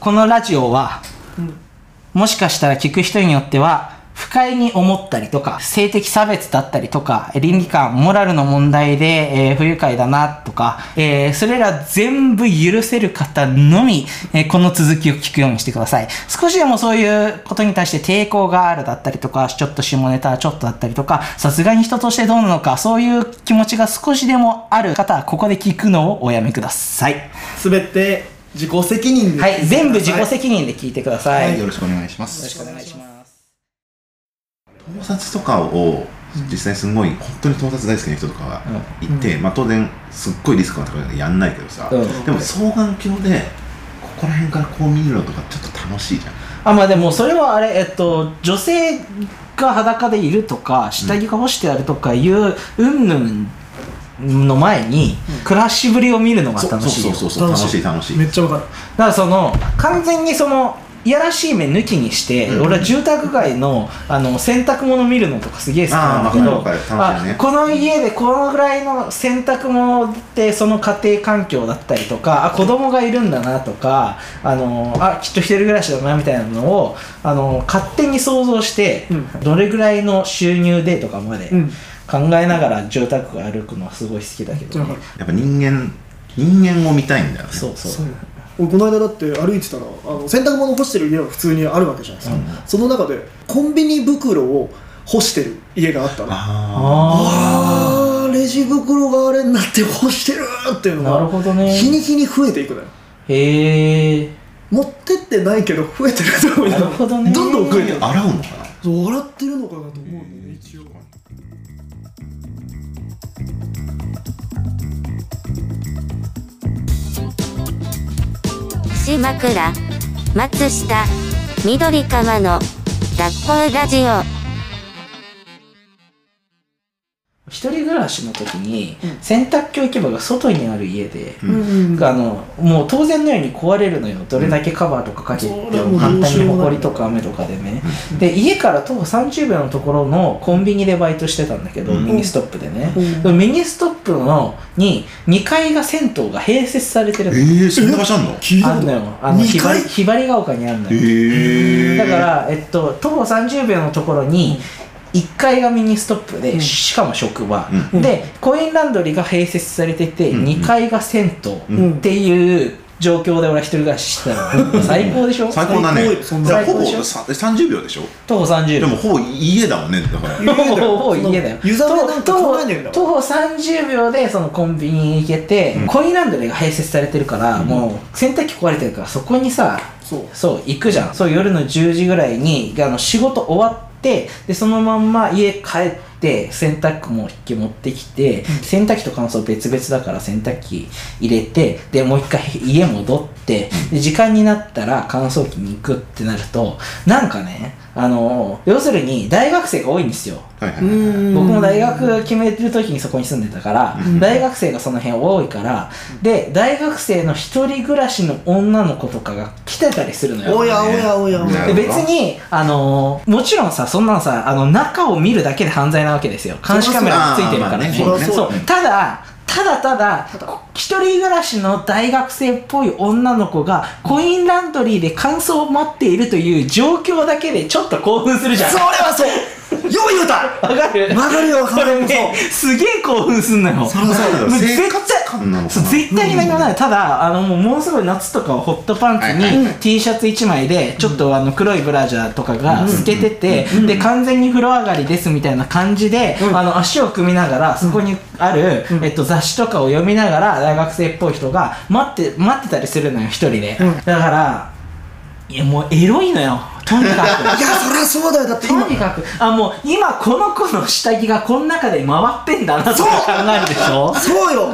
このラジオは、もしかしたら聞く人によっては、不快に思ったりとか、性的差別だったりとか、倫理観、モラルの問題で、えー不愉快だなとか、えーそれら全部許せる方のみ、えーこの続きを聞くようにしてください。少しでもそういうことに対して抵抗があるだったりとか、ちょっと下ネタちょっとだったりとか、さすがに人としてどうなのか、そういう気持ちが少しでもある方は、ここで聞くのをおやめください。すべて自己責任ではい、全部自己責任で聞いてください。はい、よよろしくお願いします。ろしくお願いします。盗撮とかを実際すごい本当に盗撮大好きな人とかがいて、まあ当然すっごいリスクが高いからやんないけどさ、うんでも双眼鏡でここら辺からこう見るのとかちょっと楽しいじゃんあまあでもそれはあれえっと女性が裸でいるとか下着が干してあるとかいううんぬんの前に暮らしぶりを見るのが楽しいよ。そうそうそう楽しい楽しい。めっちゃわかる。だからその完全にそのいやらしい目抜きにして、うん。俺は住宅街のあの洗濯物見るのとかすげえ好きなんだけどね。あこの家でこのぐらいの洗濯物ってその家庭環境だったりとかあ子供がいるんだなとかあのあきっと一人暮らしだなみたいなのをあの勝手に想像して、うん。どれぐらいの収入でとかまで。うん考えながら住宅街歩くのはすごい好きだけど、ね。やっぱ人間人間を見たいんだよね。そうそう。そう。俺この間だって歩いてたらあの洗濯物干してる家は普通にあるわけじゃないですか、その中でコンビニ袋を干してる家があったの。ああああー。レジ袋があれになって干してるっていうのなるがほどね。日に日に増えていくのよ。へえ持ってってないけど増えてると思うなるほどねどんどん増えてるあ洗うのかなそう笑ってるのかなと思うね島倉、松下、緑川の学校ラジオ。一人暮らしの時に洗濯機置き場が外にある家で、うん。あのもう当然のように壊れるのよ。どれだけカバーとかかけても簡単にどうしようもない埃とか雨とかでね。で家から徒歩30秒のところのコンビニでバイトしてたんだけど、うん。ミニストップでね、うん。でもミニストップのに2階が銭湯が併設されてるの。えー、そんな場所あんの？聞いたことあんのよ。あの二ひばり階ひばりが丘にあるのよ、えー、だから、えっと、徒歩30秒のところに1階がミニストップで、うん。しかも職場、うん。でコインランドリーが併設されてて、うん。2階が銭湯うんっていう状況で俺は一人暮らししてたの。最高でしょ？最高だね。じゃあほぼ最高でしょ？さ30秒でしょ？徒歩30秒。でもほぼ家だもんねだから。ほぼほぼ家だよ。湯冷めなんか考えねえんだわ徒歩30秒でそのコンビニに行けて、うん。コインランドリーが併設されてるから、もう洗濯機壊れてるからそこにさそう。そう行くじゃん。そう夜の10時ぐらいにあの仕事終わってでそのまんま家帰って洗濯も引き持ってきて、洗濯機と乾燥別々だから洗濯機入れてでもう一回家戻ってで時間になったら乾燥機に行くってなるとなんかねあの要するに大学生が多いんですよ。はいはいはいはい。僕も大学決める時にそこに住んでたから、うん。大学生がその辺多いから、で大学生の一人暮らしの女の子とかが来てたりするのよ。おやおやおや。おや別に、あのーもちろんさそんなのさあの中を見るだけで犯罪なわけですよ。監視カメラがついてるからね。そりゃそうだねそう。ただただただ一人暮らしの大学生っぽい女の子がコインランドリーで乾燥を待っているという状況だけでちょっと興奮するじゃん。それはそうよう言うた。わかる。わかるよわかるよ。すげえ興奮すんのよ。そりゃそうだよ。絶生活感なのか。なそう絶対に何もない、ただあのもうすごい夏とかはホットパンツに T シャツ1枚でちょっとあの黒いブラジャーとかが透けてて、で完全に風呂上がりですみたいな感じで、あの足を組みながらそこにある、えっと、雑誌とかを読みながら大学生っぽい人が待って待ってたりするのよ一人で、だからいやもうエロいのよ。とにかく。いやそりゃそうだよ。だって今。とにかく。あもう今この子の下着がこの中で回ってんだなとか考えるでしょ？そうよ。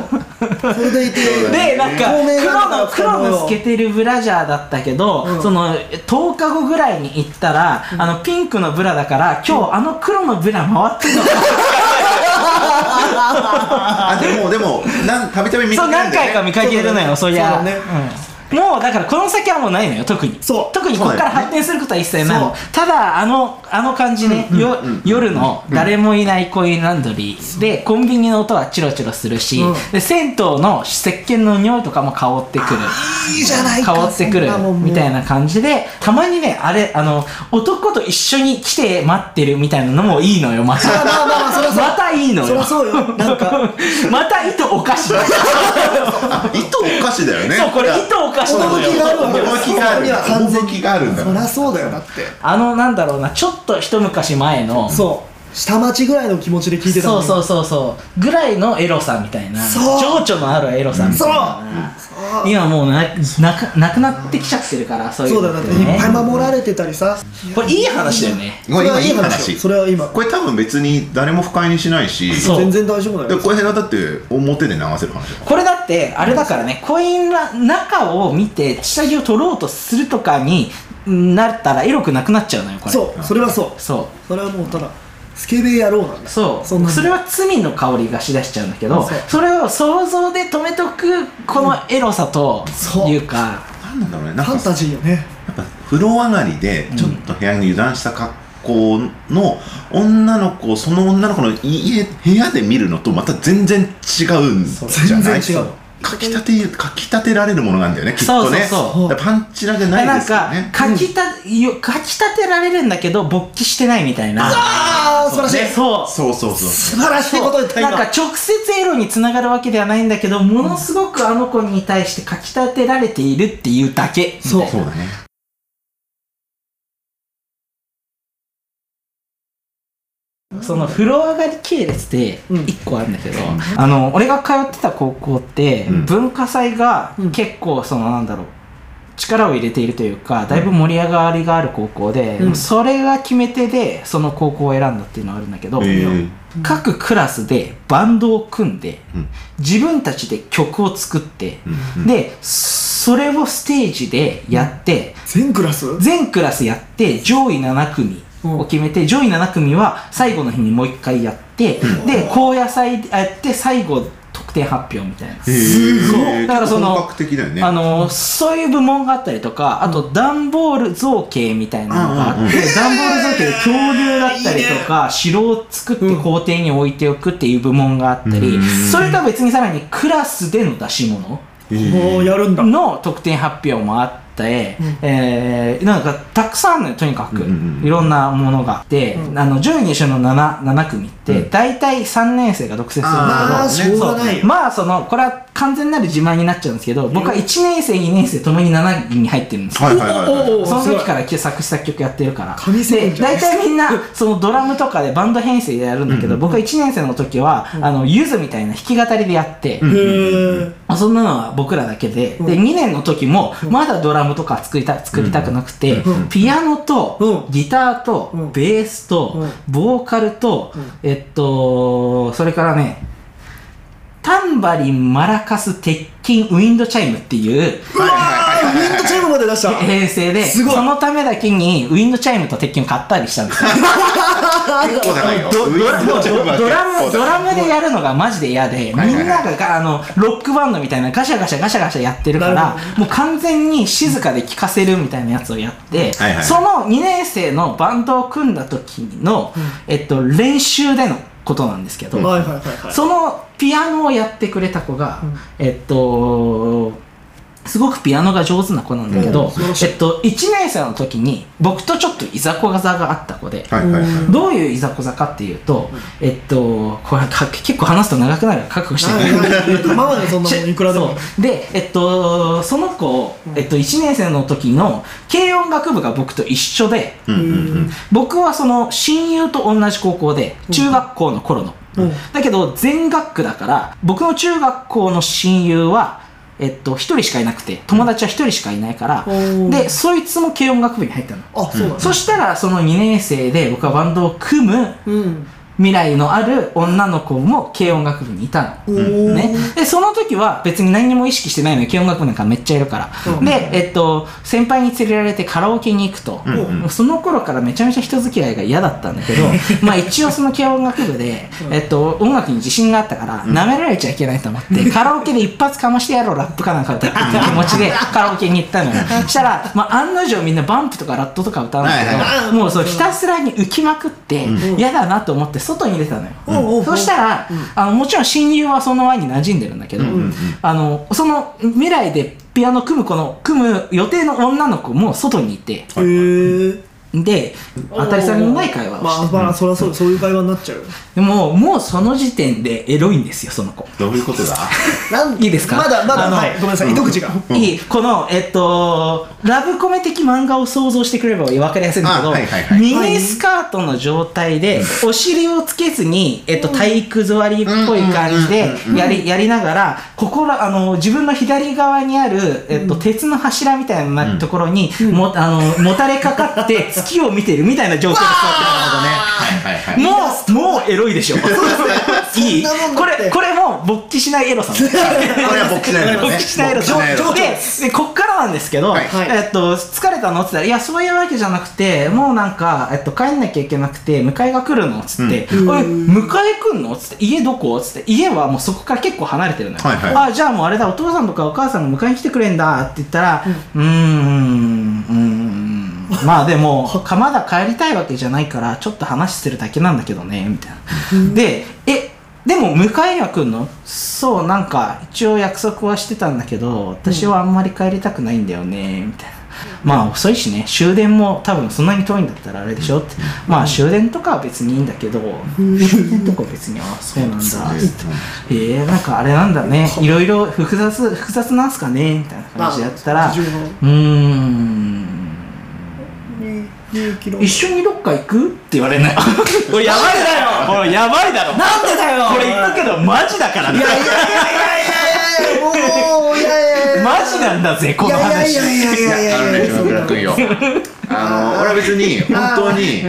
それでいて。でなんか透明黒な。の黒の透けてるブラジャーだったけど、うん。その10日後ぐらいに行ったら、あのピンクのブラだから今日あの黒のブラ回ってんの。か あでもでもなんたびたび見そう何かけるんだよね。回か見かけるのよそりゃそうだねもうだからこの先はもうないのよ特に。そう。特にここから発展することは一切ない。の、そう。ただあのあの感じね、よ夜の誰もいないコインランドリー。でコンビニの音はチロチロするし、うん。で銭湯の石鹸の匂いとかも香ってくる。いいじゃないか。香ってくるみたいな感じでたまにねあれあの男と一緒に来て待ってるみたいなのもいいのよまた。まあまあまあそそう。またいいのよ。そりゃそうよ。なんか。また糸おかしい。あ 糸おかしだよね。そうこれ糸おかしなのよ。趣があるわけ趣があるそこには完全があるんだ。そりゃそうだよ。だって。あのなんだろうな。ちょっと一昔前のそう下町ぐらいの気持ちで聞いてたそうそうそうそう。ぐらいのエロさみたいな。そう。情緒のあるエロさみたいな。そう。今もうななくなくなってきちゃってるからそういうそうだよだっていのっぱい守られてたりさ。これいい話だよね。これ今いい話。それは今これ多分別に誰も不快にしないし。全然大丈夫だよ。でこれはだって表で流せる話だこれだってあれだからねコインラ中を見て下着を取ろうとするとかになったらエロくなくなっちゃうのよこれ。そう。それはそう。そう。それはもうただスケベ野郎なんだ。そう。そんなそれは罪の香りがしだしちゃうんだけどそれを想像で止めとくこのエロさとそう。いうか、なんなんだろうね。なんかファンタジーよね。やっぱ風呂上がりでちょっと部屋に油断した格好の女の子その女の子の家部屋で見るのとまた全然違うんじゃない？全然違うかきたてかきたてられるものなんだよねきっとね。そうそうそう。だからパンチラじゃないなんかですよね。かきた、よかきたてられるんだけど勃起してないみたいな。ああ素晴らしい。そう。そうそうそう素晴らしいこと言った今なんか直接エロにつながるわけではないんだけどものすごくあの子に対してかきたてられているっていうだけ。そう。そうだねその風呂上がり系列でうん。1個あるんだけど、あの俺が通ってた高校って、うん。文化祭がうん。結構そのなんだろう力を入れているというかだいぶ盛り上がりがある高校で、うん。それが決め手でその高校を選んだっていうのはあるんだけど、えー。各クラスでバンドを組んでうん。自分たちで曲を作って、うん。でそれをステージでやって、全クラス？全クラスやって上位7組を決めて、上位7組は最後の日にもう一回やって、で高野祭やって最後得点発表みたいな。えー。そうだからそのね。あのそういう部門があったりとかあと段ボール造形みたいなのがあって、うんうんうん。段ボール造形で恐竜だったりとか城を作って校庭に置いておくっていう部門があったり、うん。それとは別にさらにクラスでの出し物やるんだ。の得点発表もあって、えーなんかたくさんのよとにかく、うんうんうん。いろんなものがあって、うん。あの上位入賞の 7, 7組って、うん。大体3年生が独占するんだけどまあしょうがないよそうまあそのこれは完全なる自慢になっちゃうんですけど僕は1年生2年生ともに7位に入ってるんですよ、その時から作詞作曲やってるから。大体みんなそのドラムとかでバンド編成でやるんだけど、うん僕は1年生の時は、あのゆずみたいな弾き語りでやって、うん。そんなのは僕らだけで、うん。で2年の時もまだドラムとか作りた作りたくなくて、うん。ピアノと、うん。ギターと、うん。ベースと、うん。ボーカルと、うん。えっとそれからねタンバリンマラカス鉄琴ウィンドチャイムっていううわーウィンドチャイムまで出した。編成ですごい。そのためだけにウィンドチャイムと鉄琴を買ったりしたんです。よ結構高いよ。ドドラムはドラムでやるのがマジで嫌で、みんなががあのロックバンドみたいなガシャガシャガシャガシャやってるからもう完全に静かで聴かせるみたいなやつをやって、その2年生のバンドを組んだ時の、えっと、練習でのことなんですけど、はいはいはいはい。そのピアノをやってくれた子が、うん。えっとすごくピアノが上手な子なんだけど、えっと、1年生の時に僕とちょっといざこざがあった子で、はいはいはい。うんどういういざこざかっていうと、えっと、これか結構話すと長くなるから覚悟して。はいはい。はい構わないそんなもんいくらでも。そう。で、えっと、その子、えっと、1年生の時の軽音楽部が僕と一緒で、うんうんうん。僕はその親友と同じ高校で、中学校の頃の。うん。だけど、全学区だから、僕の中学校の親友は、えっと、一人しかいなくて、友達は一人しかいないから、うん。で、そいつも軽音楽部に入ったの。あそうだ。そしたら、その2年生で僕はバンドを組むうん未来のある女の子も軽音楽部にいたの。ね、でその時は別に何にも意識してないのに軽音楽部なんかめっちゃいるから、うん。で、えっと、先輩に連れられてカラオケに行くと、ん。その頃からめちゃめちゃ人付き合いが嫌だったんだけど まあ一応その軽音楽部で、えっと、音楽に自信があったから舐められちゃいけないと思って、カラオケで一発かましてやろうラップかなんか歌って気持ちで カラオケに行ったのよ。そしたら、まあ、案の定みんなバンプとかラットとか歌うんだけど、はいはいもうそうひたすらに浮きまくって嫌だなと思って外に出たのよ、おうおうそしたら、あのもちろん親友はその輪に馴染んでるんだけど、あのその未来でピアノ組む子の組む予定の女の子も外にいて。へえで当たり障りのない会話をまあして、まあそりゃそうそういう会話になっちゃう。よでももうその時点でエロいんですよその子。どういうことだ？なんいいですか？まだまだあのはい。ごめんなさい。糸口が。いい。このえっとラブコメ的漫画を想像してくれれば分かりやすいんだけど、あはいはいはい。ミニスカートの状態で、お尻をつけずに、えっと、体育座りっぽい感じでやりやりながらここらあの自分の左側にある、えっと、鉄の柱みたいなところに、もあのもたれかかって 月を見てるみたいな状況が伝わってるのね。はいはいはいもう、もうエロいでしょ。いい？これ、これも勃起しないエロさ。これは勃起しないのね。勃起しないエロさ。勃起しないエロで、で、こっからなんですけど、はい。えっと、疲れたの？って言ったら、いや、そういうわけじゃなくて、もうなんか、えっと、帰んなきゃいけなくて、迎えが来るの？っつって、迎え来んの？っつって、家どこ？っつって、家はもうそこから結構離れてるのよ。はいはい。あ、じゃあもうあれだ、お父さんとかお母さんが迎えに来てくれんだ。って言ったら、うーん、うーん、うーん。まあでも、かまだ帰りたいわけじゃないから、ちょっと話してるだけなんだけどね、みたいな。で、え、でも迎えには来んの？そう、なんか、一応約束はしてたんだけど、私はあんまり帰りたくないんだよね、みたいな。まあ遅いしね、終電も多分そんなに遠いんだったらあれでしょ？って。まあ終電とかは別にいいんだけど、終電とか別に、あ、そうなんだ。えー、なんかあれなんだね。いろいろ複雑、複雑なんすかね？みたいな感じでやったら、うーん。一緒にどっか行く？って言われない。おい、やばいだよおい、やばいだろなんでだよこれ言ったけど、マジだからね。いやいやいやいやいやもういやいやいやマジなんだぜ、このいや話。いやいやいやいやあのね、島倉君よ。あの、俺は別に、本当に、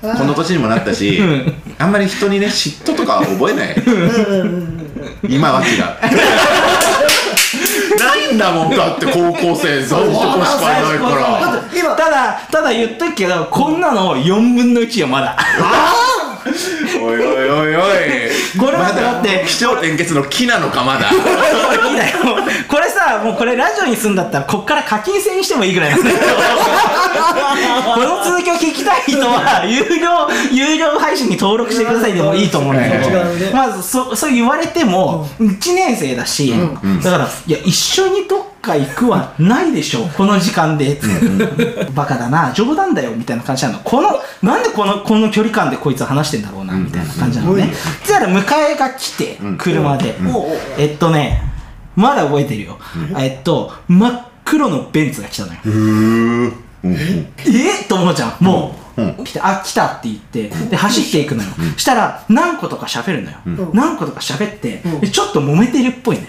この年にもなったし、あんまり人にね、嫉妬とかは覚えない。今は違う。ないんだもん、だって高校生、男子しかいないから。今ただ、ただ言っとくけど、こんなの4分の1よ、まだ。おいおいおいおい。これまだってだって気象転結の木なのか、まだ。いいだよ。これさ、もうこれラジオにすんだったら、こっから課金制にしてもいいぐらいなん。この続きを聞きたい人は、有料、有料配信に登録してくださいでもいいと思うんだけど、まずそ、そう言われても、1年生だし、だから、いや、一緒にどっか行くはないでしょ、この時間で。バカだな、冗談だよ、みたいな感じなの。この、なんでこの、この距離感でこいつは話してんだろうな、みたいな感じなのね。そしたら迎えが来て、車で。えっとね、まだ覚えてるよ。えっと、真っ黒のベンツが来たのよ。うーん。うんえと思うじゃん。もう、うん。来て、あ、来たって言って、で、走っていくのよ。したら、何個とか喋るのよ。何個とか喋って、でちょっと揉めてるっぽいのよ。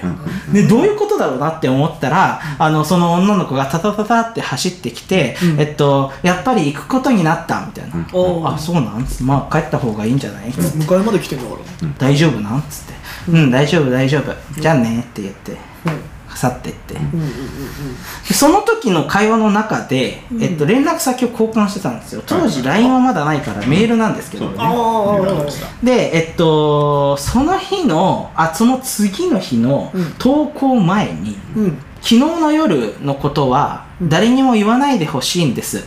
で、どういうことだろうなって思ったら、あの、その女の子がタタタタって走ってきて、えっと、やっぱり行くことになった、みたいな。あ、そうなんつってまあ、帰った方がいいんじゃない？つって。迎えまで来てんだから。大丈夫なんつって。うん、大丈夫、大丈夫。じゃあねって言って、去ってって。でその時の会話の中で、えっと、連絡先を交換してたんですよ。当時 LINE はまだないからメールなんですけどね。で、えっと、その日の、あ、その次の日のうん。投稿前に、うん。昨日の夜のことは誰にも言わないでほしいんです。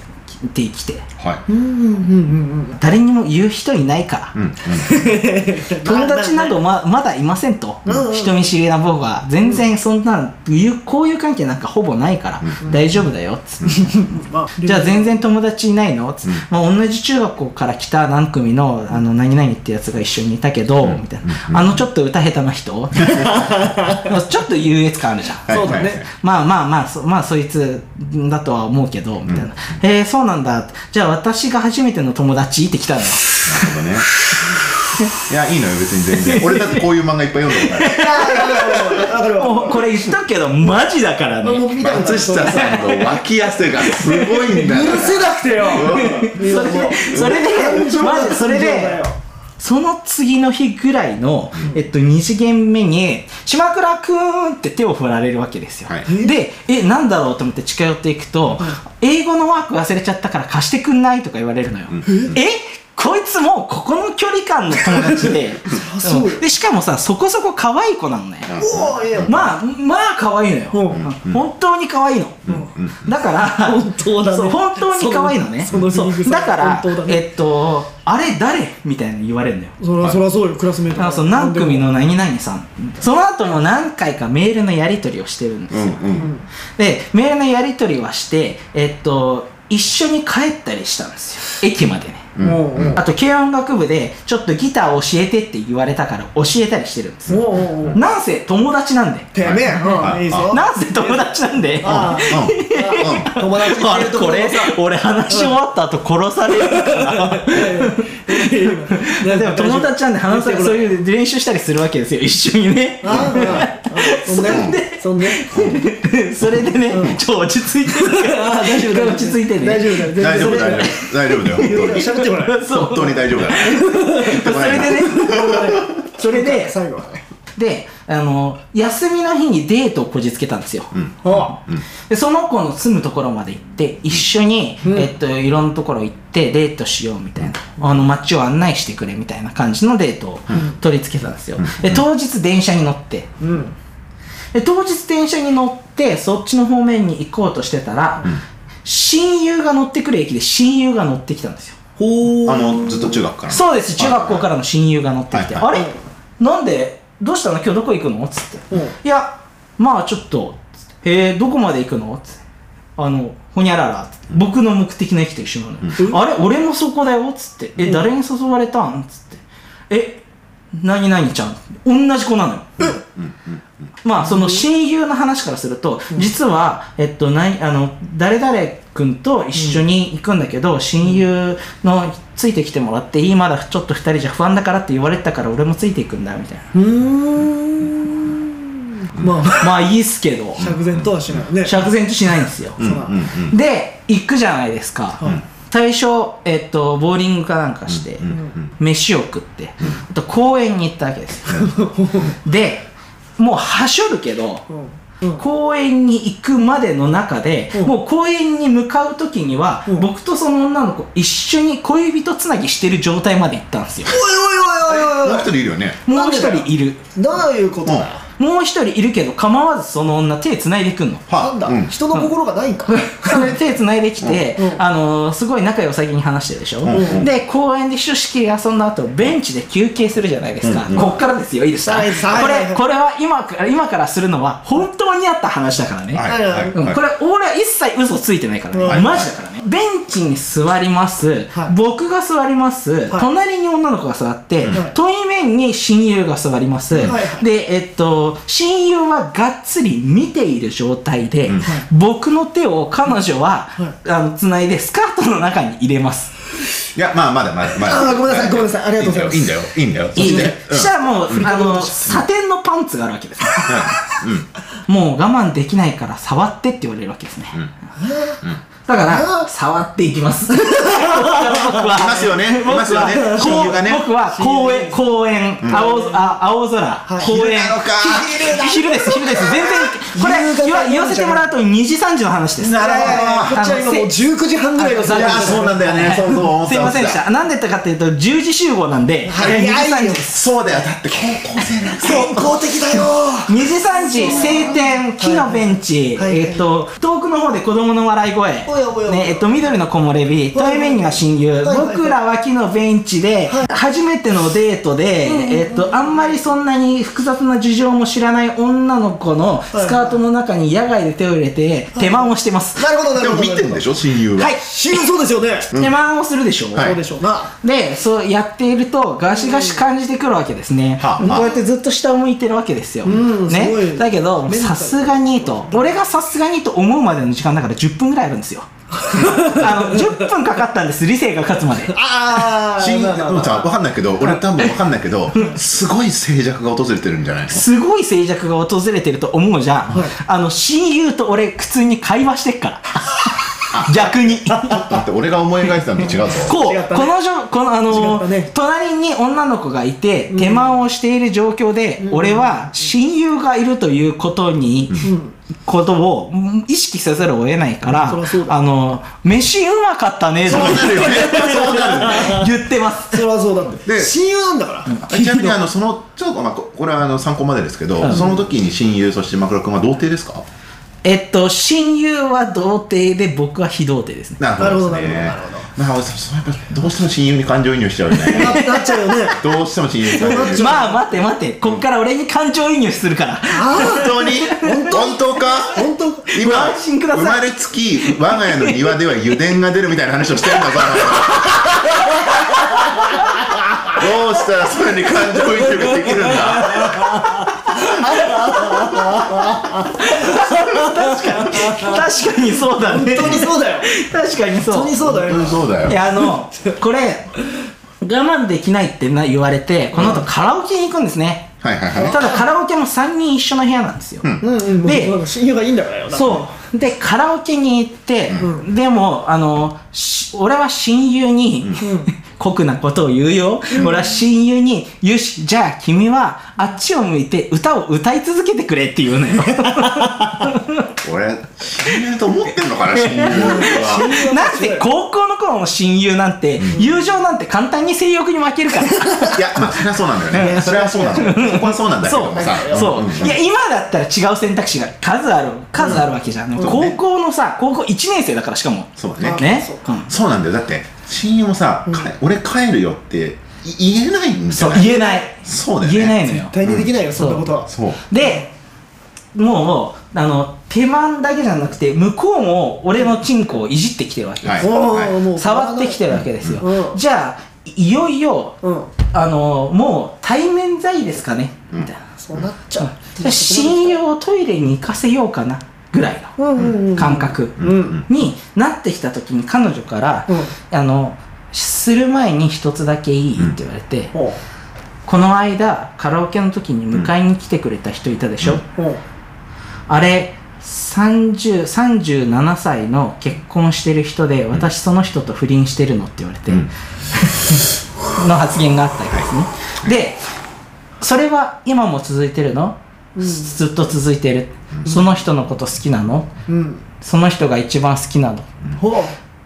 って来て、はい。うんうんうんうん誰にも言う人いないから。うん。友達などままだいませんと、うんうん。人見知りな僕は。全然そんな交友関係なんかほぼないから、大丈夫だよっつって、まあじゃあ全然友達いないのつって、まあ、同じ中学校から来た何組のあの何々ってやつが一緒にいたけど、みたいな、あのちょっと歌下手な人。ちょっと優越感あるじゃん。はいそうだね。まあまあまあそまあそいつだとは思うけどみたいな、えー、そうなんだ。じゃあ私が初めての友達って来たのよなるほどね。いや、いいのよ、別に全然。俺だってこういう漫画いっぱい読んだから。わかるわもうこれ言っとくけどマジだからね松下さんの脇汗がすごいんだから。許せなくてよそれで、それで、マジそれで、その次の日ぐらいの、えっと、2次元目に、島倉くーんって手を振られるわけですよ。はい。で、え、なんだろうと思って近寄っていくと、英語のワーク忘れちゃったから貸してくんないとか言われるのよ。え？こいつもうここの距離感の友達で。あそう。でしかもさそこそこ可愛い子なのね。おおええやんまあまあ可愛いのよ、うん。本当に可愛いの、だから本当だね。そう本当に可愛いのね。だから、本当だね。えっとあれ誰みたいに言われるのよ。そらそらそうよクラスメートあそう何組の何々さん。その後も何回かメールのやり取りをしてるんですよ、うん。うん。でメールのやり取りはしてえっと一緒に帰ったりしたんですよ。駅までねあと軽音楽部でちょっとギター教えてって言われたから教えたりしてるんですよ。なんせ友達なんで。てめえ。いいぞ。なんせ友達なんで。友達って あれここれ俺話し終わった後殺されるから。でも友達なんで話さそういう練習したりするわけですよ一緒にね。ああ。そんで。そんで。それでね、ちょ落ち着いてるからあ大丈夫落ち着いてね。大丈夫大丈夫大丈夫だよ。喋ってこないそう。本当に大丈夫だそれでね。それで最後はね。であの休みの日にデートをこじつけたんですよ、あ。でその子の住むところまで行って一緒に、えっと、いろんなところ行ってデートしようみたいな。あの街を案内してくれみたいな感じのデートを取り付けたんですよ、で当日電車に乗って。うん。で当日電車に乗ってそっちの方面に行こうとしてたら、親友が乗ってくる駅で親友が乗ってきたんですよ。ほあのずっと中学からそうです。中学校からの親友が乗ってきて、はいはい。あれ？なんでどうしたの？今日どこ行くの？つって、うん。いやまあちょっとへえどこまで行くの？つって。あのほにゃらら。僕の目的の駅と一緒なの。よ、あれ？俺もそこだよ？つって。え誰に誘われたん？つって。え何々ちゃん。同じ子なのよ、まあその親友の話からすると、実は、えっと、何あの誰々君と一緒に行くんだけど、親友のついてきてもらっていいまだちょっと二人じゃ不安だからって言われてたから俺もついていくんだみたいな。うーん。まあまあ。いいっすけど。釈然とはしない。ね釈然としないんですよ、そうだで行くじゃないですか、最初、えっと、ボーリングかなんかして、飯を食って、あと公園に行ったわけです。よでもうはしょるけど、うんうん公園に行くまでの中で、うん。もう公園に向かう時には、うん。僕とその女の子一緒に恋人つなぎしてる状態まで行ったんですよ。おいおいおいおいおいもう一人いるよね。もう一人いる。どういうことだよもう一人いるけど構わずその女手つないでくんの。なんだ？うん。人の心がないんか。それで手つないできて、うん。あのーすごい仲良さげに話してるでしょ、ん。で公園でひとしきり遊んだ後ベンチで休憩するじゃないですか、こっからですよいいですか、はいはい。これこれは今から今からするのは本当にあった話だからね、はいはいうん、これ俺は一切嘘ついてないからね、はい。マジだからね。ベンチに座ります、はい。僕が座ります、はい。隣に女の子が座って、はい遠い面に親友が座ります、はいはい。でえっと親友はがっつり見ている状態で、僕の手を彼女は、あの繋いでスカートの中に入れます。いやまあまだまだまだ。あーごめんなさいごめんなさい。ありがとうございます。いいんだよいいんだよいいねいいんだよそしたらもう、あのサテンのパンツがあるわけです。ねもう我慢できないから触ってって言われるわけですね、だから触っていきます。僕 いますよね。いますよね。親友がね。僕は公園公園青あ青空公園。昼なのか。ひ昼です昼です。全然これ言わ言わせてもらうと2時3時の話です。なるほどこっちは今もう19時半ぐらいのいやそうなんだよね。そうそう思ってすいませんでした。なんでったかっていうと10時集合なんで早い。よ2時3時です。そうだよ。だって高校生なんだ健康的だよ。2時3時晴天木のベンチ、はいはい。えっと遠くの方で子供の笑い声おやおやおやねえっと緑の木漏れ日はい遠い面には親友、僕らは木のベンチで、はい初めてのデートで、えっとあんまりそんなに複雑な事情も知らない女の子のスカートの中に野外で手を入れて手間をしてます、なるほどなでるほども見てるんでしょ親友は。はい。死ぬそうですよね。手間をするでしょ。そうでしょう。な。でそうやっているとガシガシ感じてくるわけですね、はあ。こうやってずっと下を向いてるわけですよ、ね、だけどさすがにと。俺がさすがにと思うまでの時間だから10分ぐらいあるんですよ あの10分かかったんです理性が勝つまで。ああ分かんないけど俺多分分かんないけどすごい静寂が訪れてるんじゃないの？すごい静寂が訪れてると思うじゃん、あの親友と俺普通に会話してっから 逆に。だって俺が思い描いてたのと違うぞ。こう、違ったね。このじょこのあ違のね。隣に女の子がいて手間をしている状況で、俺は親友がいるということに、ことをうん意識せざるを得ないからうだ。あの飯うまかったねとそうなるよね。そうなる言ってます。それはそうだって。で親友なんだから。ちなみにあのそのちょっと、まあ、ここれはあの参考までですけど、うん。その時に親友そして枕君は童貞ですか？えっと親友は童貞で僕は非童貞ですね。ななるほどね。なるほどなるほどまあそやっぱどうしても親友に感情移入しちゃうよね。ななっちゃうよね。どうしても親友に感情移入まあ待って待って。こっから俺に感情移入するから。あ本当に？本当？か？あ本当？今ご安心ください。生まれつき我が家の庭では油田が出るみたいな話をしてるんだぞ。どうしたらそれに感情移入ができるんだ？確かにそうだね。本当にそうだよ。確かにそう。本当にそうだよ。本当にそうだよ。いやあのこれ我慢できないってな言われてこの後カラオケに行くんですね、はいはいはい。ただカラオケも3人一緒の部屋なんですよ、うん。うんでもう親友がいいんだからよそう。でカラオケに行って、でもあのし俺は親友に、酷なことを言うよ、俺は親友に「よしじゃあ君はあっちを向いて歌を歌い続けてくれ」って言うのよ。俺親友と思ってんのかな 親友は。なんて高校の頃の親友なんて、友情なんて簡単に性欲に負けるから。いやまあそれはそうなんだよね。それはそうなんだよ。そこはそうなんだけそう。どもさそう、んん。いや今だったら違う選択肢が数ある数あるわけじゃん、高校のさ高校1年生だからしかも。そうだね。ね。そう。なんだよ。だって親友もさ、か俺帰るよってい言えないんじそうゃない言えない。そうだよね。言えないのよ。絶対にできないよそんなこと。はそう。でもうあの手間だけじゃなくて向こうも俺のチンコをいじってきてるわけ、はい。おーもう触ってきてるわけですよ、うん。じゃあいよいようん。あのもう対面在ですかね、みたいな。そうなっちゃう。じゃあ親友をトイレに行かせようかなぐらいの感覚うんになってきた時に彼女から、うん。あのする前に一つだけいいって言われて、ほこの間カラオケの時に迎えに来てくれた人いたでしょ、あれ30 37歳の結婚してる人で私その人と不倫してるのって言われて、うん。の発言があったわけですね。でそれは今も続いてるの、ずっと続いてる、その人のこと好きなの？うん。その人が一番好きなの？ほう。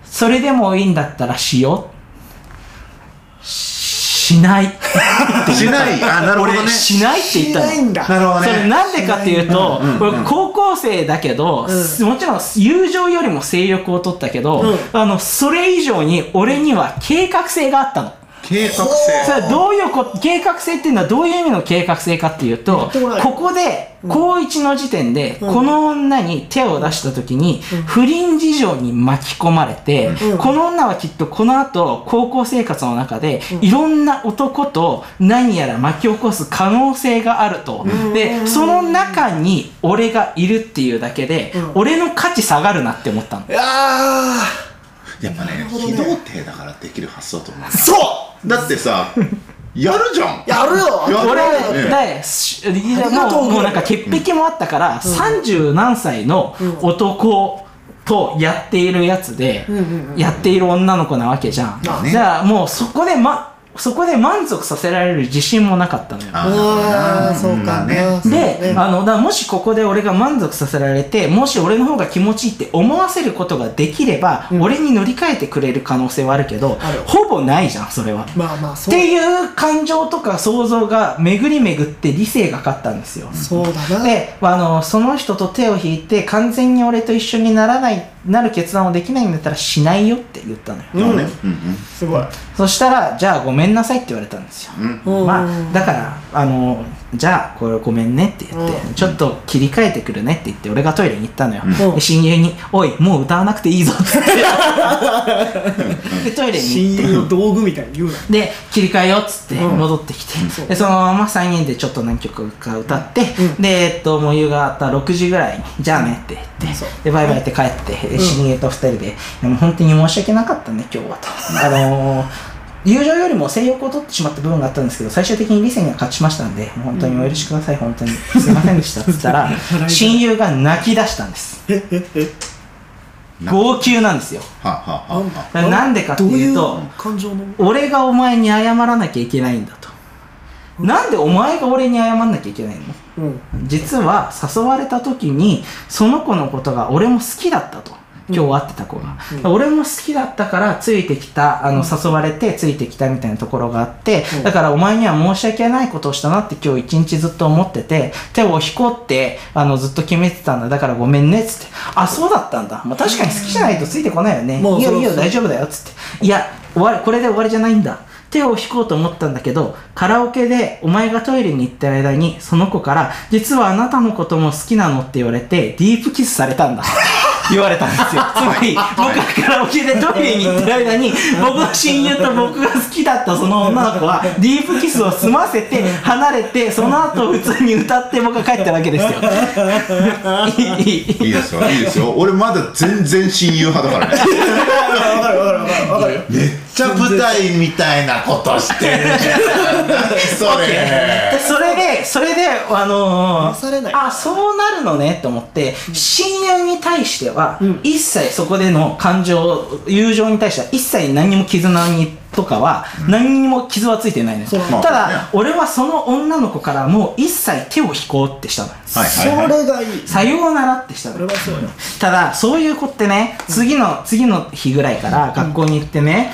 それでもいいんだったらしよう。しない。しない。あなるほどね。俺しないって言ったの。しないんだ。なるほどね。それなんでかっていうと、うんうん俺高校生だけど、うん。もちろん友情よりも性欲を取ったけど、うん。あのそれ以上に俺には計画性があったの。計画性。それはどういうこ計画性っていうのはどういう意味の計画性かっていうとここで高1の時点でこの女に手を出した時に不倫事情に巻き込まれてうん。この女はきっとこの後高校生活の中でいろんな男と何やら巻き起こす可能性があると。でその中に俺がいるっていうだけでうん。俺の価値下がるなって思ったの。いややっぱね非童貞だからできる発想だと思う。ーそうだってさ やるじゃん。やるよ。俺ねもう。もうなんか潔癖もあったから30何歳の男とやっているやつでやっている女の子なわけじゃん。だからもうそこでまそこで満足させられる自信もなかったのよ。ああそうか。ねで、あのだもしここで俺が満足させられてもし俺の方が気持ちいいって思わせることができれば、俺に乗り換えてくれる可能性はあるけどほぼないじゃんそれは。まあまあそう。っていう感情とか想像が巡り巡って理性が勝ったんですよ。そうだな。であのその人と手を引いて完全に俺と一緒にならないなる決断をできないんだったらしないよって言ったのよ。そうね。うんすごいそしたらじゃあごめんなさいって言われたんですよ。まあだからあのじゃあこれごめんねって言って、うん。ちょっと切り替えてくるねって言って俺がトイレに行ったのよ、うん。で親友に「おいもう歌わなくていいぞ」って言って。でトイレに親行って友の道具みたいに言うな。で切り替えようっつってうん。戻ってきて、そう。でそのまま3人でちょっと何曲か歌って、うん。でえっともう夕方6時ぐらいに「じゃあね」って言って、そう。でバイバイって帰って、で親友と2人で「でも本当に申し訳なかったね今日は」と。あのー友情よりも性欲を取ってしまった部分があったんですけど最終的に理性が勝ちましたんで本当にお許しください、本当に。すいませんでした。っつったら 親友が泣き出したんです。えええ。号泣なんですよ。なんでかっていうとどういう感情の？俺がお前に謝らなきゃいけないんだと。なんでお前が俺に謝んなきゃいけないの？うん。実は誘われた時にその子のことが俺も好きだったと今日会ってた子が、俺も好きだったからついてきたあの誘われてついてきたみたいなところがあって、うん。だからお前には申し訳ないことをしたなって今日一日ずっと思ってて手を引こうってあのずっと決めてたんだ。だからごめんねっつって。あそうだったんだ、まあ、確かに好きじゃないとついてこないよね、まあいいよいいよ大丈夫だよっつって。いや終わりこれで終わりじゃないんだ。手を引こうと思ったんだけどカラオケでお前がトイレに行ってる間にその子から「実はあなたのことも好きなの?」って言われてディープキスされたんだ言われたんですよ。つまり僕がカラオケでトイレに行ってる間に僕の親友と僕が好きだったその女の子はディープキスを済ませて離れてその後普通に歌って僕が帰ったわけですよ。いいいいいいですよ。いいですよ。俺まだ全然親友派だからね。わかるわかるわかるわかる。よめっちゃ舞台みたいなことしてるじゃん。何そでれそれでそれであのーあそうなるのねと思って、親友に対しては、うん。一切そこでの感情友情に対しては一切何にも絆にとかは、何にも傷はついてないのよ。そうたまあねだ、俺はその女の子からもう一切手を引こうってしたのよ。はいそれがいい。さようならってしたのよ。それはそうよ。ただそういう子ってね次の次の日ぐらいから学校に行ってね、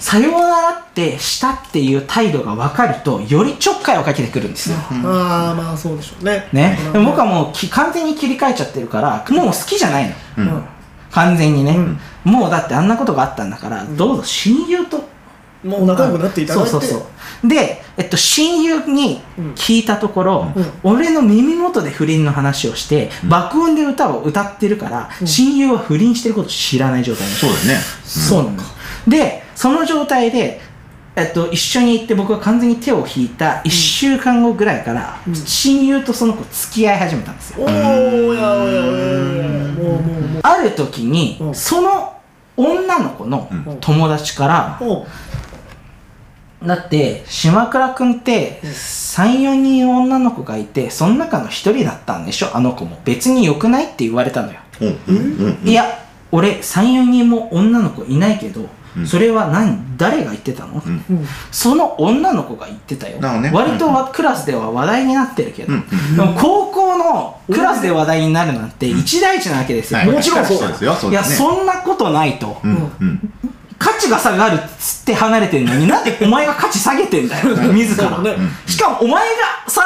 さようならってしたっていう態度が分かるとよりちょっかいをかけてくるんですよ、ああまあそうでしょうね。ね、うん。でも僕はもうき完全に切り替えちゃってるからもう好きじゃないの。ううん。ん完全にね、もうだってあんなことがあったんだから、どうぞ親友と。もう仲良くなっていただいて。そうそうそう。で、えっと、親友に聞いたところ、うん。俺の耳元で不倫の話をして、爆音で歌を歌ってるから、親友は不倫してること知らない状態そうだよね。そうなのでその状態で、えっと、一緒に行って僕が完全に手を引いた1週間後ぐらいから、親友とその子付き合い始めたんですよ。おおやおやおやある時に、うん。その女の子のうん。友達から、おうだって島倉君って34人女の子がいてその中の1人だったんでしょ？あの子も。別に良くないって言われたのよ、うん。うん。うん。いや俺34人も女の子いないけど、うん。それは何？誰が言ってたの、うん。うんその女の子が言ってたよ、ね。割とはクラスでは話題になってるけど、うん。高校のクラスで話題になるなんて一大事なわけですよ、はい。もちろんそうですよいやそんなことないと、価値が下がるっつって離れてんのになんでお前が価値下げてんだよ 自ら、しかもお前が散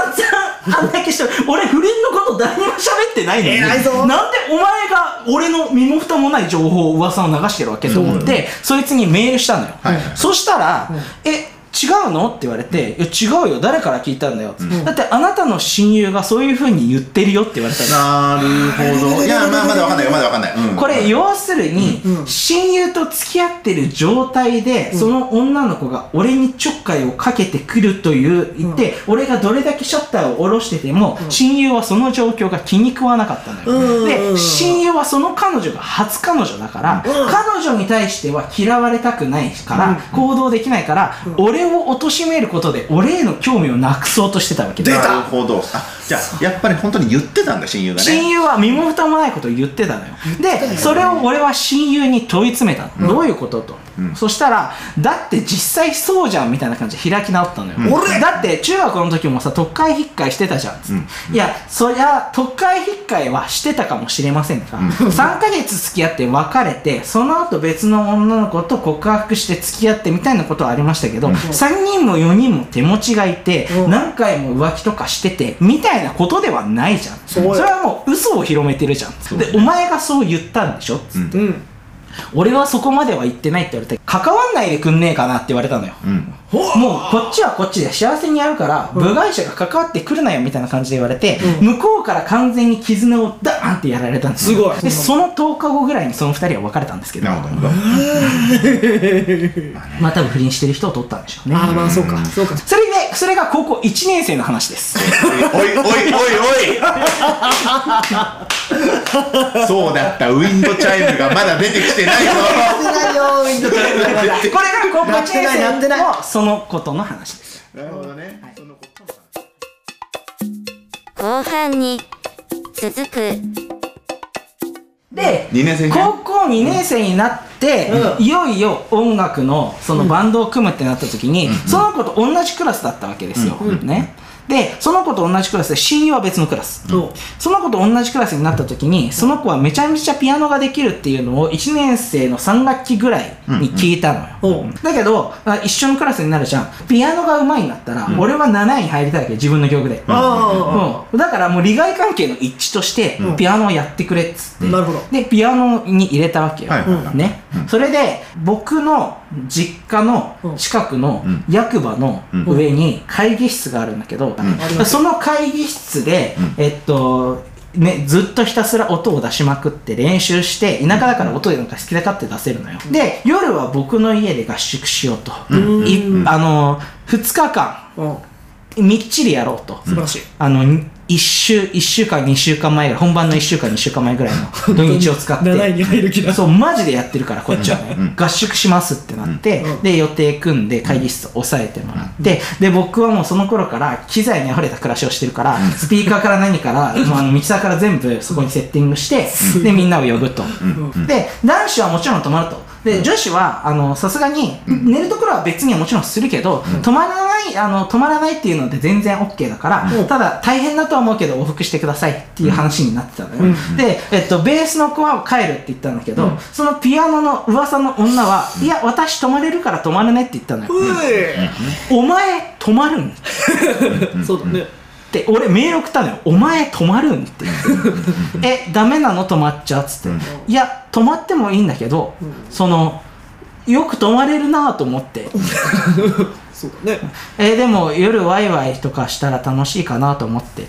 々あんだけして俺不倫のこと誰にも喋ってないのに偉いぞ。なんでお前が俺の身も蓋もない情報噂を流してるわけと思ってそいつにメールしたのよ、はい。はいそしたら「え違うの?」って言われて「いや違うよ。誰から聞いたんだよ」だってあなたの親友がそういうふうに言ってるよって言われたの。なるほど。いやまあまだわかんない。よまだわかん。ないうん。これ要するに、うん。親友と付き合ってる状態で、その女の子が俺にちょっかいをかけてくるという言って、俺がどれだけシャッターを下ろしてても、親友はその状況が気に食わなかったのよ、うん。で親友はその彼女が初彼女だから、うん。彼女に対しては嫌われたくないから、行動できないから、俺を貶めることで俺への興味をなくそうとしてたわけだ。なるほど。あじゃあやっぱり本当に言ってたんだ親友がね。親友は身も蓋もないことを言ってたのよ。でそれを俺は親友に問い詰めたの、どういうことと、うん。そしたらだって実際そうじゃんみたいな感じで開き直ったのよ、うん俺。だって中学の時もさ特会引っかいしてたじゃんつって、うん。いやそりゃ特会引っかいはしてたかもしれませんが、3ヶ月付き合って別れてその後別の女の子と告白して付き合ってみたいなことはありましたけど、3人も4人も手持ちがいて、うん。何回も浮気とかしててみたいなことではないじゃん。それはもう嘘を広めてるじゃん、うでお前がそう言ったんでしょ、うんうん俺はそこまでは言ってないって言われて関わんないでくんねえかなって言われたのよ、うん。もうこっちはこっちで幸せにやるから、部外者が関わってくるなよみたいな感じで言われて、向こうから完全に絆をダーンってやられたんですよ。すごい。でその10日後ぐらいにその2人は別れたんですけど。なるほど。まあ多分不倫してる人を取ったんでしょうね。ああまあそうかそうか。それでそれが高校1年生の話です。おいおいおいおい そうだった。ウィンドチャイムがまだ出てきてないぞやってないよウィンドチャイムが。まだこれが高校1やってないやってない年生のそのことの話ですなるほどねその後半に続く。で、高校2年生になって、うん。いよいよ音楽のそのバンドを組むってなった時に、その子と同じクラスだったわけですよ、ねでその子と同じクラスで C は別のクラス、そうその子と同じクラスになった時にその子はめちゃめちゃピアノができるっていうのを1年生の3学期ぐらいに聞いたのよ、うん。だけどあ一緒のクラスになるじゃん。ピアノが上手いんだったら、俺は7位に入りたいわけ自分の曲で、あうん、だからもう利害関係の一致として、ピアノをやってくれっつって、なるほど。でピアノに入れたわけよ、はいね、それで僕の実家の近くの役場の上に会議室があるんだけど、その会議室で、えっとね、ずっとひたすら音を出しまくって練習して田舎だから音でなんか好きな勝手出せるのよ、で夜は僕の家で合宿しようと、いあの2日間あうん。みっちりやろうと、素晴らしい。あの1週1週間2週間前ぐらい本番の1週間2週間前ぐらいの土日を使って。7位に入る気だ。そうマジでやってるからこっちはね、合宿しますってなって、うんで予定組んで会議室押さえてもらって、で僕はもうその頃から機材にあふれた暮らしをしてるから、スピーカーから何から、もうあのミキサーから全部そこにセッティングして、でみんなを呼ぶと、で男子はもちろん泊まるとで女子はあのさすがに寝るところは別にはもちろんするけど、泊まらないあの泊まらないっていうので全然 OK だから、ただ大変だとは思うけど往復してくださいっていう話になってたのよ、で、えっと、ベースの子は帰るって言ったんだけど、そのピアノの噂の女は、いや私泊まれるから泊まるねって言ったのよ、お前泊まるんう そうだねって俺メール送ったのよ「お前泊まるん?」って。言って「えダメなの？泊まっちゃう」っつって「いや泊まってもいいんだけど、そのよく泊まれるなと思って そうだね。えでも夜ワイワイとかしたら楽しいかなと思って、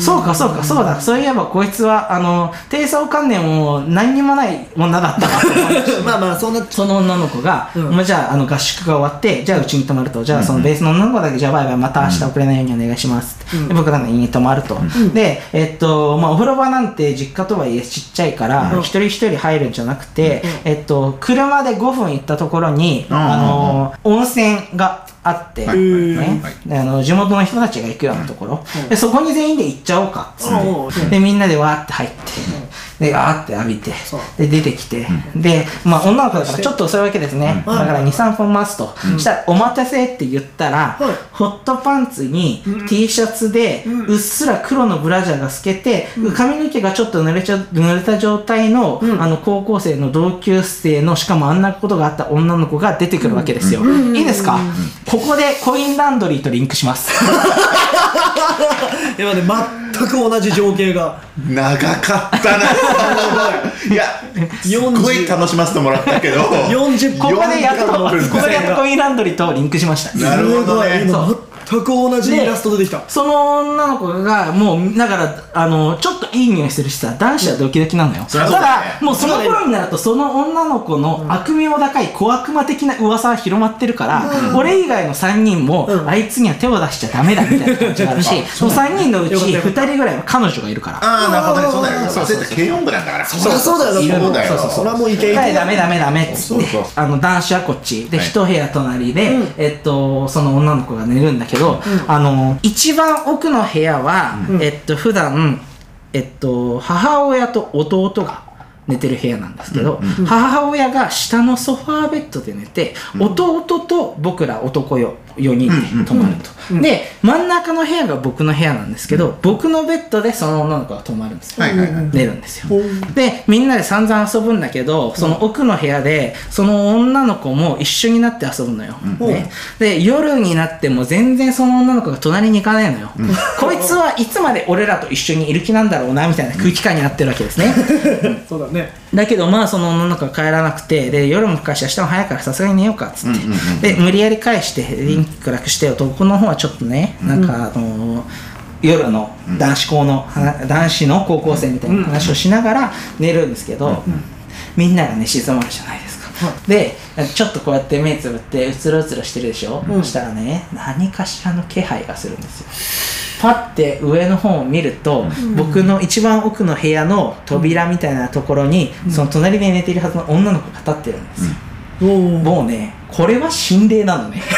そうかそうかそうだ。そういえばこいつはあの低層観念も何にもない女だったなと思って まあまあそんなその女の子が、うん。まあ、じゃああの合宿が終わってじゃあうちに泊まるとじゃあそのベースの女の子だけじゃあバイバイまた明日遅れないようにお願いしますって、うん。で僕らの家に泊まると、でえっとまあお風呂場なんて実家とはいえちっちゃいから、うん。一人一人入るんじゃなくて、えっと車で5分行ったところに、うん。あの温泉があって、はい。ね。はい。であの地元の人たちが行くようなところ、でそこに全員で行っちゃおうかっつって、うん。でみんなでわーって入って、でわーって浴びてで出てきて、でまあ女の子だからちょっと遅いわけですね、うん。だから23分待つと、したら「お待たせ」って言ったら、はい。ホットパンツに T シャツで、うっすら黒のブラジャーが透けて、髪の毛がちょっと濡れちゃ濡れた状態の,、あの高校生の同級生のしかもあんなことがあった女の子が出てくるわけですよ、いいですか、ここでコインランドリーとリンクします。今ね全く同じ情景が。長かったな。いやすっごい楽しませてもらったけど。40ここでやっとこ4分こでやっとコインランドリーとリンクしました。なるほどね全く同じイラスト出てきた。その女の子がもうだからあのちょっといい匂いするしさ男子はドキドキなのよ、うだね。だもうその頃になるとその女の子の悪名高い小悪魔的な噂は広まってるから、俺以外の3人も、うん。あいつには手を出しちゃダメだみたいな感じがあるしその3人のうちよかったよかった。2人ぐらいは彼女がいるから。ああなるほどね。そうだよね。そうそうそう。軽音部なんだから。そりゃそうだよ。そうだよそれはもういけいけ。はい、ダメダメダメっつってそうそう。あの男子はこっち。ではい。一部屋隣で、うん。えっとその女の子が寝るんだけど、あの一番奥の部屋は、うん。えっと普段えっと母親と弟が寝てる部屋なんですけど、母親が下のソファーベッドで寝て、弟と僕ら男よ4人で泊まると、で真ん中の部屋が僕の部屋なんですけど、僕のベッドでその女の子が泊まるんですよ、はいはいはい。寝るんですよ、う。んでみんなで散々遊ぶんだけどその奥の部屋でその女の子も一緒になって遊ぶのよ、ね、で夜になっても全然その女の子が隣に行かないのよ、こいつはいつまで俺らと一緒にいる気なんだろうなみたいな空気感になってるわけですね。そうだねだけどまあその女の子が帰らなくてで夜も深いし明日も早いからさすがに寝ようかっつって、うんうんうんで無理やり返してリンク暗くして男の方はちょっとねなんかあのー夜の男子校の、は男子の高校生みたいな話をしながら寝るんですけど、みんながね静まるじゃないですか、でちょっとこうやって目つぶってうつろうつろしてるでしょ、そしたらね何かしらの気配がするんですよパッて上の方を見ると、僕の一番奥の部屋の扉みたいなところに、その隣で寝ているはずの女の子が立ってるんです。よ、もうねこれは心霊なのね。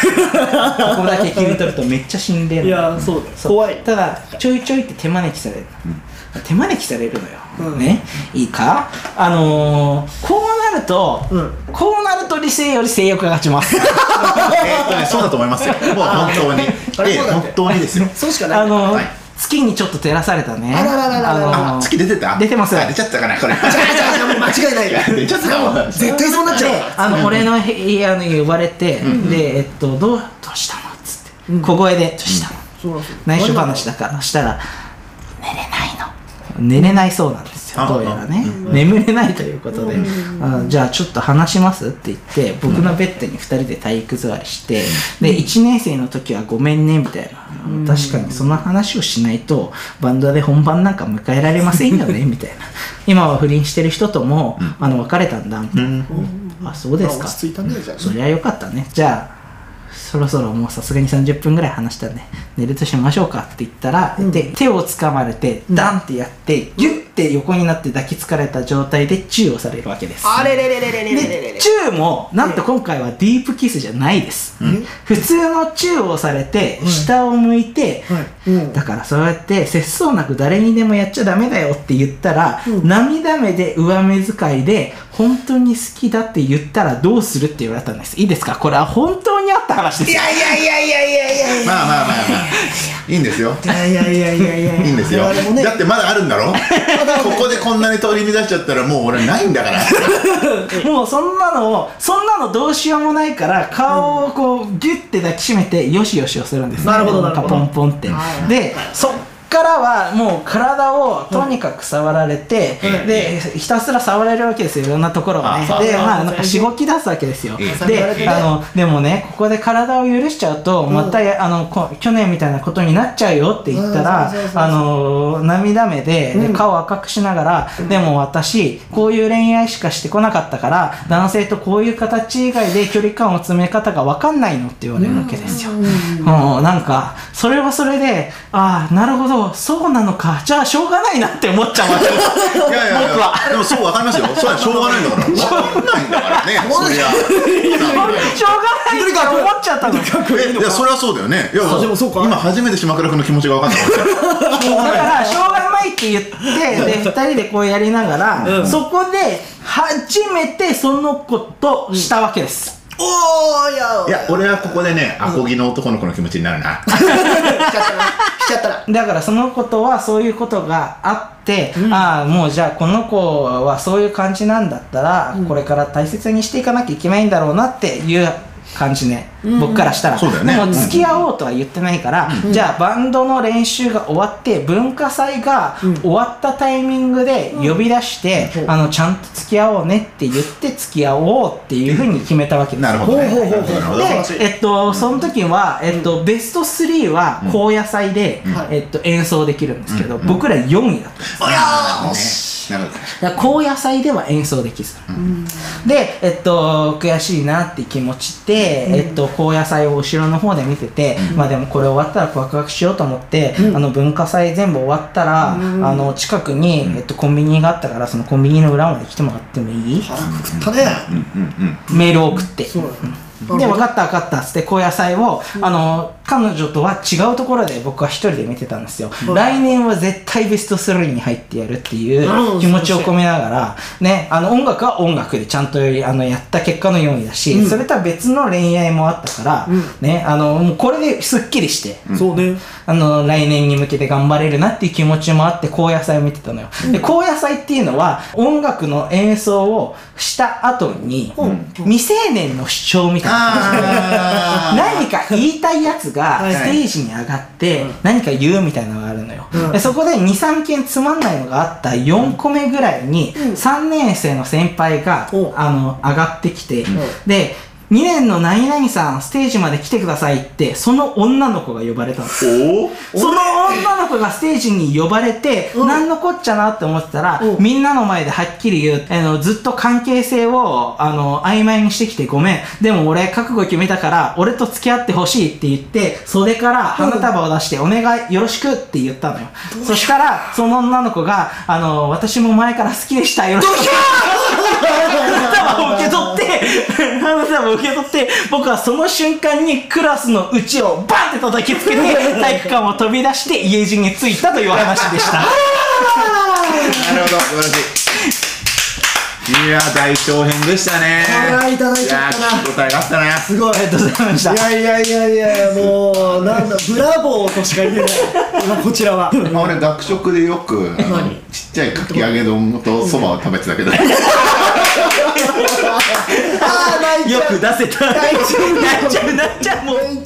ここだけ切り取るとめっちゃ心霊なの。いやそう怖い。ただちょいちょいって手招きされる、手招きされるのよ、うん。ね？いいか？あのー、こうなると、うん。こうなると理性より性欲が勝ちます。えーっとねそうだと思いますよ。もう本当に。ええ本当にですよ。そうしかない。あのーはい。月にちょっと照らされたね。あらららららあのーあ月出てた？出てますあ出ちゃったかなこれ。間違いない。よ出ちゃったかも。絶対そうなっちゃう。であの、俺の部屋に呼ばれて、でえっとどうどうしたの？っつって、小声で「どうしたの？そうなん。内緒話だから。したら寝れないの寝れないそうなんですよあどうやらね。眠れないということで。あじゃあちょっと話しますって言って僕のベッドに2人で体育座りしてで1年生の時はごめんねみたいな。確かにその話をしないとバンドで本番なんか迎えられませんよねみたいな。今は不倫してる人ともあの別れたんだみたいな。あそうですか。落ち着いたねじゃあそりゃよかったね。じゃあそろそろもうさすがに30分ぐらい話したんで寝るとしましょうかって言ったら、で手を掴まれてダンってやってギュッて横になって抱きつかれた状態でチューをされるわけです。あれれれれれれれれれでチューもなんと今回はディープキスじゃないです、普通のチューをされて下を向いて、はい。うん。だからそうやって節操なく誰にでもやっちゃダメだよって言ったら、涙目で上目遣いで本当に好きだって言ったらどうするって言われたんです。いいですか？これは本当にあった話です。いやいやいやいやいやいやいや。まあまあまあまあいいんですよ。いやいやいやいやいや。いいんですよ。ね。だってまだあるんだろ？ここでこんなに取り乱しちゃったらもう俺ないんだから。もうそんなのをそんなのどうしようもないから顔をこうギュッて抱きしめてよしよしをするんですね。なるほどなるほど。んかポンポンって。はい。でそっからはもう体をとにかく触られて、でひたすら触られるわけですよいろんなところをね。あであまあなんかしごき出すわけですよ。であのでもねここで体を許しちゃうとまたやあのこ去年みたいなことになっちゃうよって言ったらあの涙目でで顔赤くしながら、でも私こういう恋愛しかしてこなかったから男性とこういう形以外で距離感を詰め方が分かんないのって言われるわけですよ。もうなんかそれはそれでああなるほどそうなのか。じゃあしょうがないなって思っちゃうわけ。いやいやい僕は。やでもそうわかりますよ。それはしょうがないんだから。わかんないんだからね。そりゃ。しょうがない。って思っちゃったの。えいやそれはそうだよね。いやでもそうか。今初めて島倉君の気持ちが分かったから。だからしょうがない。って言ってで2人でこうやりながら、そこで初めてその子としたわけです、おーいやいや俺はここでねアコギの男の子の気持ちになるな。しちゃったな。しちゃったな。だからその子とはそういうことがあって、ああもうじゃあこの子はそういう感じなんだったら、これから大切にしていかなきゃいけないんだろうなっていう感じね、僕からしたら。そうだよね。でも付き合おうとは言ってないから、じゃあバンドの練習が終わって文化祭が終わったタイミングで呼び出して、うん。あのちゃんと付き合おうねって言って付き合おうっていうふうに決めたわけですなるほどね。で、えっと、その時は、えっと、ベスト3は高野祭で、はい。えっと、演奏できるんですけど、僕ら4位だったんですおやーね。し。なるほど高野祭では演奏できず、で、えっと、悔しいなって気持ちで、えっと、高野祭を後ろの方で見てて、まあでもこれ終わったら告白しようと思って、あの文化祭全部終わったら、あの近くに、えっと、コンビニがあったからそのコンビニの裏まで来てもらってもいい？腹くくったね。メールを送って。で分かった分かったっつって高野菜を、あの彼女とは違うところで僕は一人で見てたんですよ、来年は絶対ベスト3に入ってやるっていう気持ちを込めながらねあの音楽は音楽でちゃんとあのやった結果のようにだし、それとは別の恋愛もあったから、うん。ねあのもうこれですっきりして、そうね。あの来年に向けて頑張れるなっていう気持ちもあって高野菜を見てたのよ、で高野菜っていうのは音楽の演奏をした後に、未成年の主張みたいな 何か言いたいやつがはい。ステージに上がって何か言うみたいなのがあるのよ、うん。でそこで23件つまんないのがあった4個目ぐらいに3年生の先輩がおあの上がってきてで2年の何々さんステージまで来てくださいってその女の子が呼ばれたのその女の子がステージに呼ばれて、うん何のこっちゃなって思ってたら、うんみんなの前ではっきり言う、あの、ずっと関係性を、あの、曖昧にしてきてごめん。でも俺覚悟決めたから、俺と付き合ってほしいって言って、袖から花束を出して、お願いよろしくって言ったのよ。そしたら、その女の子が、あの、私も前から好きでした。よろしく。花束を受け取って、花束を受け取って、僕はその瞬間にクラスのうちをバンって叩きつけて、体育館を飛び出して家路に着いたという話でした。なるほど素晴らしいいや大長編でしたね。これはいただいちゃったな。や聞き応えがあったなすごいありがとうございましたいやいやいやいやもうなんだブラボーとしか言えない。今こちらは。まあ俺学食でよくちっちゃいかき揚げ丼とそばを食べてたけど。ああ泣いちゃう。よく出せた。大丈夫大丈夫なっちゃうもう。泣い